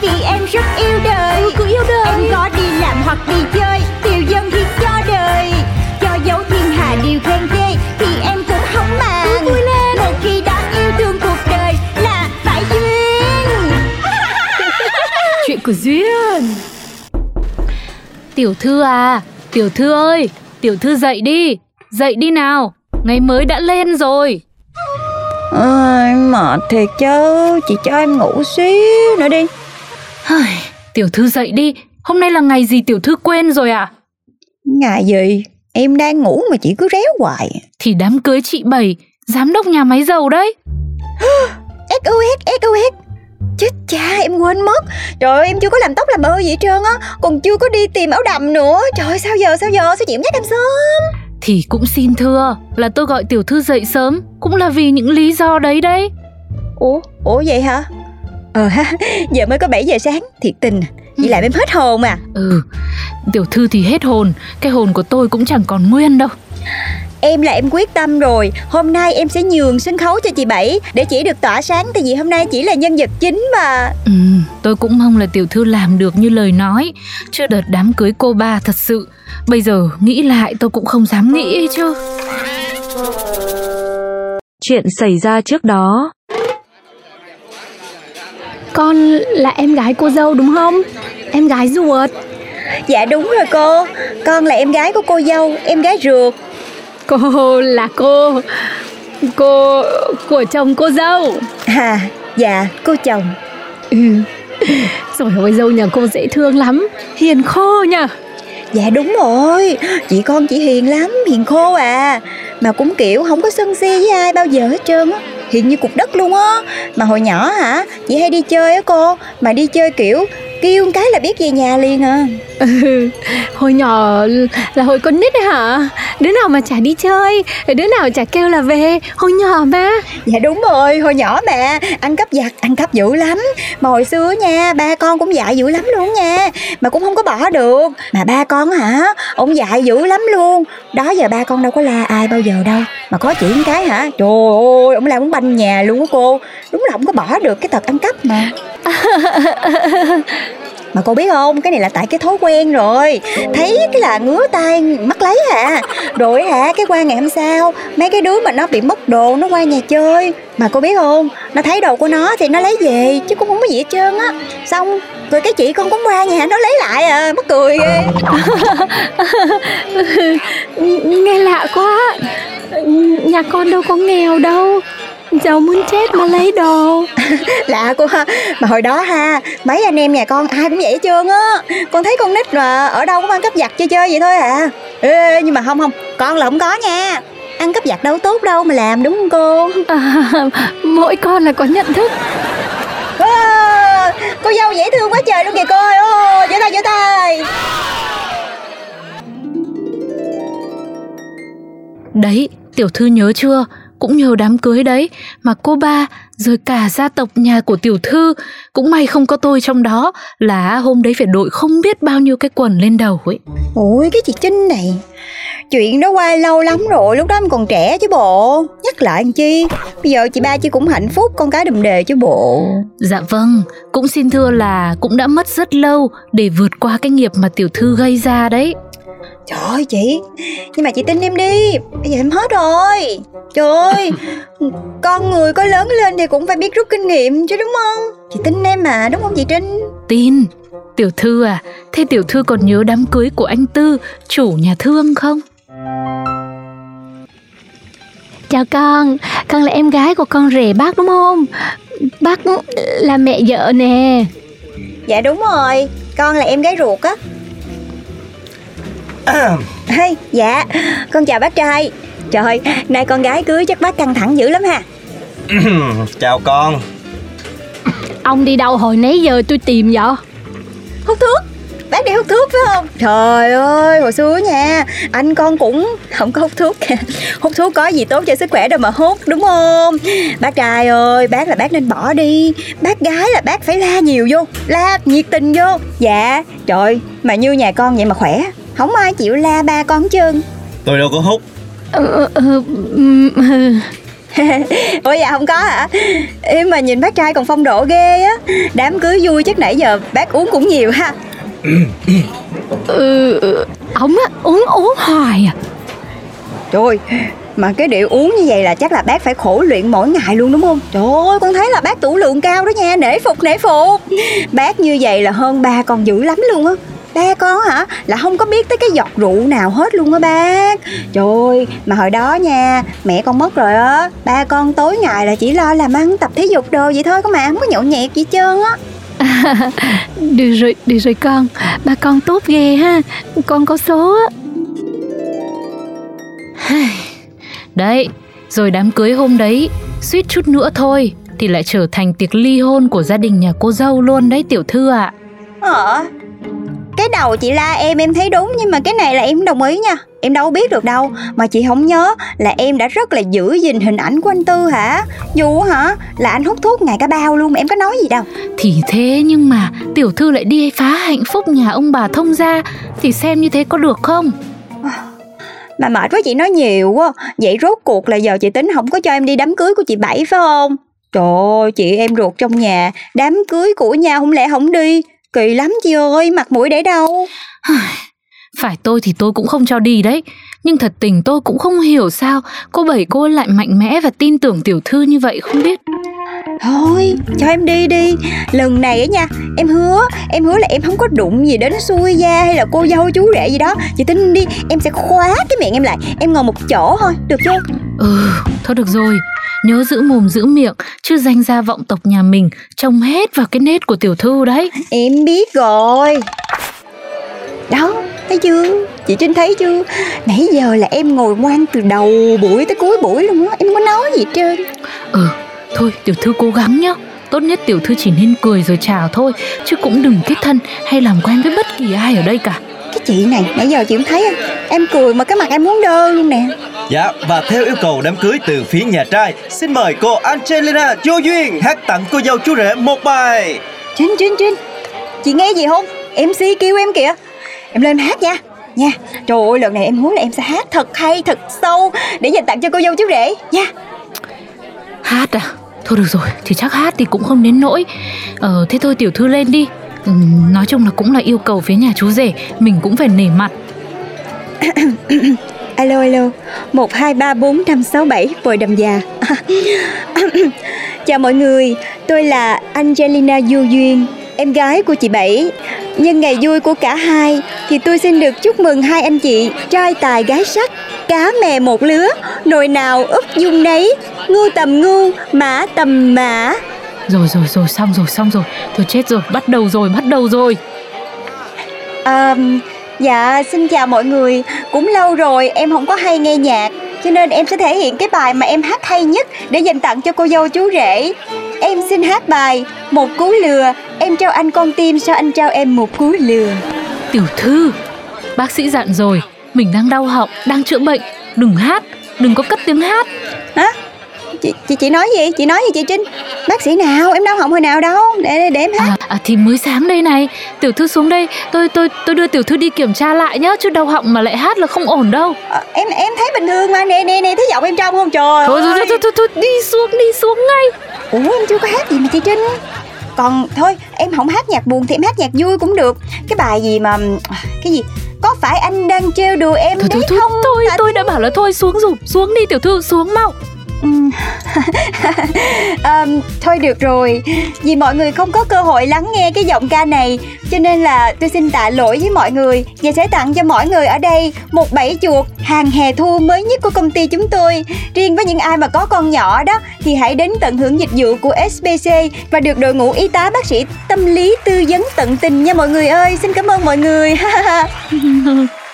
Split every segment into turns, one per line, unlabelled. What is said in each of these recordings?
Vì em rất yêu đời.
Ừ, cứ yêu đời.
Em có đi làm hoặc đi chơi. Tiêu dân thì cho đời. Cho dấu thiên hà điều khen ghê. Thì em cũng không màng.
Cứ vui lên.
Một khi đã yêu thương cuộc đời Là phải duyên.
Chuyện của Duyên. Tiểu thư à Tiểu thư ơi Tiểu thư dậy đi. Dậy đi nào. Ngày mới đã lên rồi.
Ôi, mệt thiệt chứ. Chị cho em ngủ xíu nữa đi
Tiểu thư dậy đi. Hôm nay là ngày gì tiểu thư quên rồi à
Ngày gì? Em đang ngủ mà chị cứ réo hoài.
Thì đám cưới chị Bảy Giám đốc nhà máy dầu đấy.
SOS SOS Chết cha em quên mất. Trời ơi em chưa có làm tóc làm ơ gì hết trơn á. Còn chưa có đi tìm áo đầm nữa. Trời ơi sao giờ sao giờ? Sao chịu nhắc em sớm?
Thì cũng xin thưa Là tôi gọi tiểu thư dậy sớm. Cũng là vì những lý do đấy đấy.
Ủa Ủa vậy hả Ờ ha Giờ mới có 7 giờ sáng Thiệt tình Vậy làm em hết hồn à
Ừ Tiểu thư thì hết hồn Cái hồn của tôi cũng chẳng còn nguyên đâu.
Em là em quyết tâm rồi Hôm nay em sẽ nhường sân khấu cho chị Bảy Để chị được tỏa sáng Tại vì hôm nay chỉ là nhân vật chính mà.
Ừ, tôi cũng mong là tiểu thư làm được như lời nói Chưa đợt đám cưới cô ba thật sự. Bây giờ nghĩ lại tôi cũng không dám nghĩ chứ.
Chuyện xảy ra trước đó.
Con là em gái cô dâu đúng không? Em gái ruột.
Dạ đúng rồi cô. Con là em gái của cô dâu Em gái ruột.
Cô là cô Cô của chồng cô dâu.
À dạ cô chồng.
Ừ. Rồi ôi dâu nhà cô dễ thương lắm. Hiền khô nhờ
Dạ đúng rồi. Chị con chị hiền lắm Hiền khô à. Mà cũng kiểu không có sân si với ai bao giờ hết trơn á Hiền như cục đất luôn á. Mà hồi nhỏ hả Chị hay đi chơi á cô. Mà đi chơi kiểu Kêu cái là biết về nhà liền à.
Ừ. Hồi nhỏ là hồi con nít ấy hả? Đứa nào mà chả đi chơi Đứa nào chả kêu là về. Hồi nhỏ mà.
Dạ đúng rồi Hồi nhỏ mà. Ăn cắp giặt Ăn cắp dữ lắm. Mà hồi xưa nha Ba con cũng dạy dữ lắm luôn nha. Mà cũng không có bỏ được. Mà ba con hả Ông dạy dữ lắm luôn. Đó giờ ba con đâu có la ai bao giờ đâu Mà có chỉ một cái hả? Trời ơi Ông la muốn banh nhà luôn á cô. Đúng là không có bỏ được cái tật ăn cắp mà. Mà cô biết không cái này là tại cái thói quen rồi. Thấy cái là ngứa tay mắt lấy à rồi hả cái qua ngày hôm sau mấy cái đứa mà nó bị mất đồ nó qua nhà chơi. Mà cô biết không nó thấy đồ của nó thì nó lấy về chứ cũng không có gì hết trơn á. Xong rồi cái chị con cũng qua nhà nó lấy lại à mắc cười ghê.
Nghe lạ quá. Nhà con đâu có nghèo đâu. Cháu muốn chết mà lấy đồ.
Lạ cô ha mà hồi đó ha mấy anh em nhà con ai cũng vậy hết trơn á. Con thấy con nít mà ở đâu cũng ăn cắp giặt chơi chơi vậy thôi à. Ê, nhưng mà không không con là không có nha. Ăn cắp giặt đâu tốt đâu mà làm đúng không cô?
À, Mỗi con là có nhận thức.
À, cô dâu dễ thương quá trời luôn kìa cô ơi ô vỗ tay vỗ tay
Đấy, tiểu thư nhớ chưa? Cũng nhờ đám cưới đấy Mà cô ba Rồi cả gia tộc nhà của tiểu thư Cũng may không có tôi trong đó Là hôm đấy phải đội không biết bao nhiêu cái quần lên đầu ấy.
Ôi cái chị trinh này chuyện đó qua lâu lắm rồi lúc đó em còn trẻ chứ bộ. Nhắc lại làm chi bây giờ chị ba chị cũng hạnh phúc con cái đùm đề chứ bộ.
Dạ vâng, cũng xin thưa là cũng đã mất rất lâu để vượt qua cái nghiệp mà tiểu thư gây ra đấy.
Trời ơi chị. Nhưng mà chị tin em đi. Bây giờ em hết rồi. Trời ơi Con người có lớn lên thì cũng phải biết rút kinh nghiệm chứ đúng không? Chị tin em mà đúng không chị Trinh?
Tin, tiểu thư à, thế tiểu thư còn nhớ đám cưới của anh Tư, chủ nhà thương không?
Chào con. Con là em gái của con rể bác đúng không? Bác là mẹ vợ nè.
Dạ đúng rồi. Con là em gái ruột á dạ. Con chào bác trai. Trời nay con gái cưới chắc bác căng thẳng dữ lắm ha.
Chào con.
Ông đi đâu hồi nãy giờ tôi tìm vậy?
Hút thuốc. Bác đi hút thuốc phải không? Trời ơi hồi xưa nha. Anh con cũng không có hút thuốc. Hút thuốc có gì tốt cho sức khỏe đâu mà hút đúng không? Bác trai ơi bác là bác nên bỏ đi. Bác gái là bác phải la nhiều vô la nhiệt tình vô. Dạ trời mà như nhà con vậy mà khỏe không ai chịu la ba con trơn
Tôi đâu có hút
Ờ, ờ, ừm, ừ.
ủa dạ không có hả em mà nhìn bác trai còn phong độ ghê á đám cưới vui chắc nãy giờ bác uống cũng nhiều ha
ừ, ổng á uống uống hoài à
Trời ơi, mà cái điệu uống như vậy là chắc là bác phải khổ luyện mỗi ngày luôn đúng không? Trời ơi, con thấy là bác tủ lượng cao đó nha, nể phục nể phục. Bác như vậy là hơn ba con dữ lắm luôn á. Ba con hả? Là không có biết tới cái giọt rượu nào hết luôn á bác. Trời ơi, mà hồi đó nha, mẹ con mất rồi á. Ba con tối ngày là chỉ lo làm ăn, tập thể dục đồ vậy thôi, có mà không có nhậu nhẹt gì trơn á.
được rồi được rồi con ba con tốt ghê ha con có số á
Đấy, rồi đám cưới hôm đấy, suýt chút nữa thôi thì lại trở thành tiệc ly hôn của gia đình nhà cô dâu luôn đấy tiểu thư ạ.
Ờ, cái đầu chị la em em thấy đúng nhưng mà cái này là em đồng ý nha. Em đâu biết được đâu Mà chị không nhớ là em đã rất là giữ gìn hình ảnh của anh Tư hả? Dù hả là anh hút thuốc ngày cả bao luôn mà em có nói gì đâu.
Thì thế nhưng mà tiểu thư lại đi phá hạnh phúc nhà ông bà thông gia thì xem như thế có được không?
Mà mệt quá chị nói nhiều quá. Vậy rốt cuộc là giờ chị tính không có cho em đi đám cưới của chị Bảy phải không? Trời ơi chị em ruột trong nhà Đám cưới của nhau không lẽ không đi Kỳ lắm chị ơi mặt mũi để đâu?
Phải tôi thì tôi cũng không cho đi đấy. Nhưng thật tình tôi cũng không hiểu sao Cô Bảy cô lại mạnh mẽ và tin tưởng tiểu thư như vậy không biết.
Thôi cho em đi đi. Lần này á nha Em hứa Em hứa là em không có đụng gì đến xui gia Hay là cô dâu chú rể gì đó. Chị tin đi Em sẽ khóa cái miệng em lại. Em ngồi một chỗ thôi Được chưa?
Ừ, thôi được rồi Nhớ giữ mồm giữ miệng Chứ danh gia vọng tộc nhà mình Trông hết vào cái nết của tiểu thư đấy.
Em biết rồi. Đó Thấy chưa? Chị Trinh thấy chưa? Nãy giờ là em ngồi ngoan từ đầu buổi tới cuối buổi luôn á Em không có nói gì hết trơn.
Ừ, thôi tiểu thư cố gắng nhá. Tốt nhất tiểu thư chỉ nên cười rồi chào thôi Chứ cũng đừng kết thân hay làm quen với bất kỳ ai ở đây cả.
Cái chị này nãy giờ chị không thấy à? Em cười mà cái mặt em muốn đơ luôn nè
Dạ và theo yêu cầu đám cưới từ phía nhà trai Xin mời cô Angelina Vô Duyên Hát tặng cô dâu chú rể một bài.
Trinh Trinh Trinh Chị nghe gì không? MC kêu em kìa. Em lên em hát nha. Nha. Trời ơi lần này em hứa là em sẽ hát thật hay thật sâu Để dành tặng cho cô dâu chú rể. Nha.
Hát à? Thôi được rồi, thì chắc hát thì cũng không đến nỗi. Ờ, thế thôi tiểu thư lên đi. Ừ, Nói chung là cũng là yêu cầu phía nhà chú rể. Mình cũng phải nể mặt
Alo alo. 1, 2, 3, 4, 5, 6, 7 Vội đầm già. Chào mọi người. Tôi là Angelina Du Duyên Em gái của chị Bảy. Nhân ngày vui của cả hai Thì tôi xin được chúc mừng hai anh chị Trai tài gái sắc Cá mè một lứa Nồi nào úp dung nấy Ngu tầm ngu Mã tầm mã.
Rồi rồi rồi, xong rồi, xong rồi. Thôi chết rồi, bắt đầu rồi, bắt đầu rồi.
À, dạ xin chào mọi người. Cũng lâu rồi em không có hay nghe nhạc Cho nên em sẽ thể hiện cái bài mà em hát hay nhất Để dành tặng cho cô dâu chú rể. Em xin hát bài Một cú lừa. Em trao anh con tim Sao anh trao em một cú lừa?
Tiểu thư, bác sĩ dặn rồi Mình đang đau họng, đang chữa bệnh. Đừng hát, đừng có cất tiếng hát
chị, chị chị nói gì? Chị nói gì chị Trinh? Bác sĩ nào? Em đau họng hồi nào đâu? Để để, em hát.
À, à thì mới sáng đây này. Tiểu thư xuống đây. Tôi tôi tôi đưa tiểu thư đi kiểm tra lại nhá Chứ đau họng mà lại hát là không ổn đâu.
Ờ, Em em thấy bình thường mà. Nè nè nè thấy giọng em trong không? Trời
Thôi thôi
ơi.
thôi, thôi, thôi, thôi đi xuống đi xuống ngay.
Ủa em chưa có hát gì mà chị Trinh. Còn thôi em không hát nhạc buồn thì em hát nhạc vui cũng được. Cái bài gì mà Cái gì? Có phải anh đang trêu đùa em
Thôi thôi
đấy
thôi,
không?
tôi
Tại-
tôi đã bảo là thôi xuống rồi Xuống đi tiểu thư xuống mau
um, Thôi được rồi. Vì mọi người không có cơ hội lắng nghe cái giọng ca này Cho nên là tôi xin tạ lỗi với mọi người Và sẽ tặng cho mọi người ở đây Một bẫy chuột hàng hè thu mới nhất của công ty chúng tôi. Riêng với những ai mà có con nhỏ đó Thì hãy đến tận hưởng dịch vụ của SBC Và được đội ngũ y tá bác sĩ tâm lý tư vấn tận tình nha mọi người ơi. Xin cảm ơn mọi người.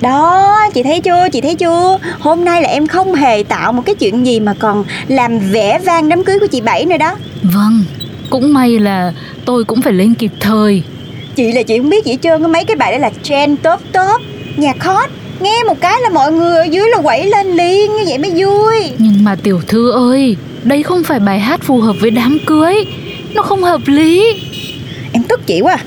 Đó, chị thấy chưa, chị thấy chưa? Hôm nay là em không hề tạo một cái chuyện gì mà còn làm vẻ vang đám cưới của chị Bảy nữa đó.
Vâng, cũng may là tôi cũng phải lên kịp thời.
Chị là chị không biết gì trơn Mấy cái bài đó là trend top top Nhạc hot Nghe một cái là mọi người ở dưới là quẩy lên liền Như vậy mới vui.
Nhưng mà tiểu thư ơi, đây không phải bài hát phù hợp với đám cưới Nó không hợp lý.
Em tức chị quá.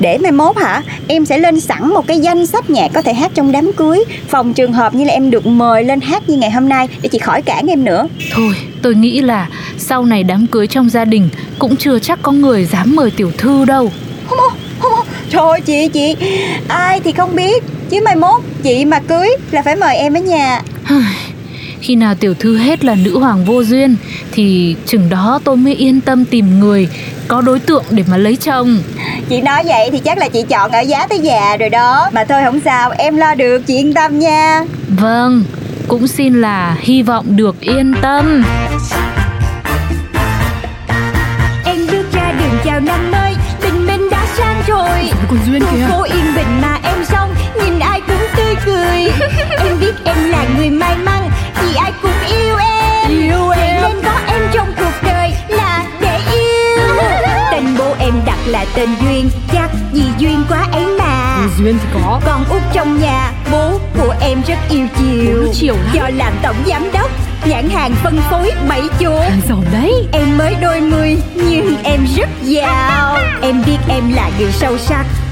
Để mai mốt hả? Em sẽ lên sẵn một cái danh sách nhạc có thể hát trong đám cưới. Phòng trường hợp như là em được mời lên hát như ngày hôm nay Để chị khỏi cản em nữa.
Thôi, tôi nghĩ là sau này đám cưới trong gia đình Cũng chưa chắc có người dám mời tiểu thư đâu.
Không không không Trời chị chị. Ai thì không biết. Chứ mai mốt chị mà cưới là phải mời em ở nhà.
Khi nào tiểu thư hết là nữ hoàng vô duyên Thì chừng đó tôi mới yên tâm tìm người Có đối tượng để mà lấy chồng
Chị nói vậy thì chắc là chị chọn ở giá tới già rồi đó. Mà thôi không sao em lo được chị yên tâm nha.
Vâng, cũng xin là hy vọng được yên tâm.
Em bước ra đường chào năm mới Tình mình đã sang rồi.
Còn duyên
Khu phố yên bình mà em sống Nhìn ai cũng tươi cười. Em biết em là người may mắn là tên Duyên Chắc vì duyên quá ấy mà.
Duyên thì có.
Con út trong nhà Bố của em rất yêu chiều.
Chiều lắm.
Do làm tổng giám đốc Nhãn hàng phân phối bảy chỗ.
Giàu đấy.
Em mới đôi mươi nhưng em rất giàu. Em biết em là người sâu sắc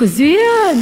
đời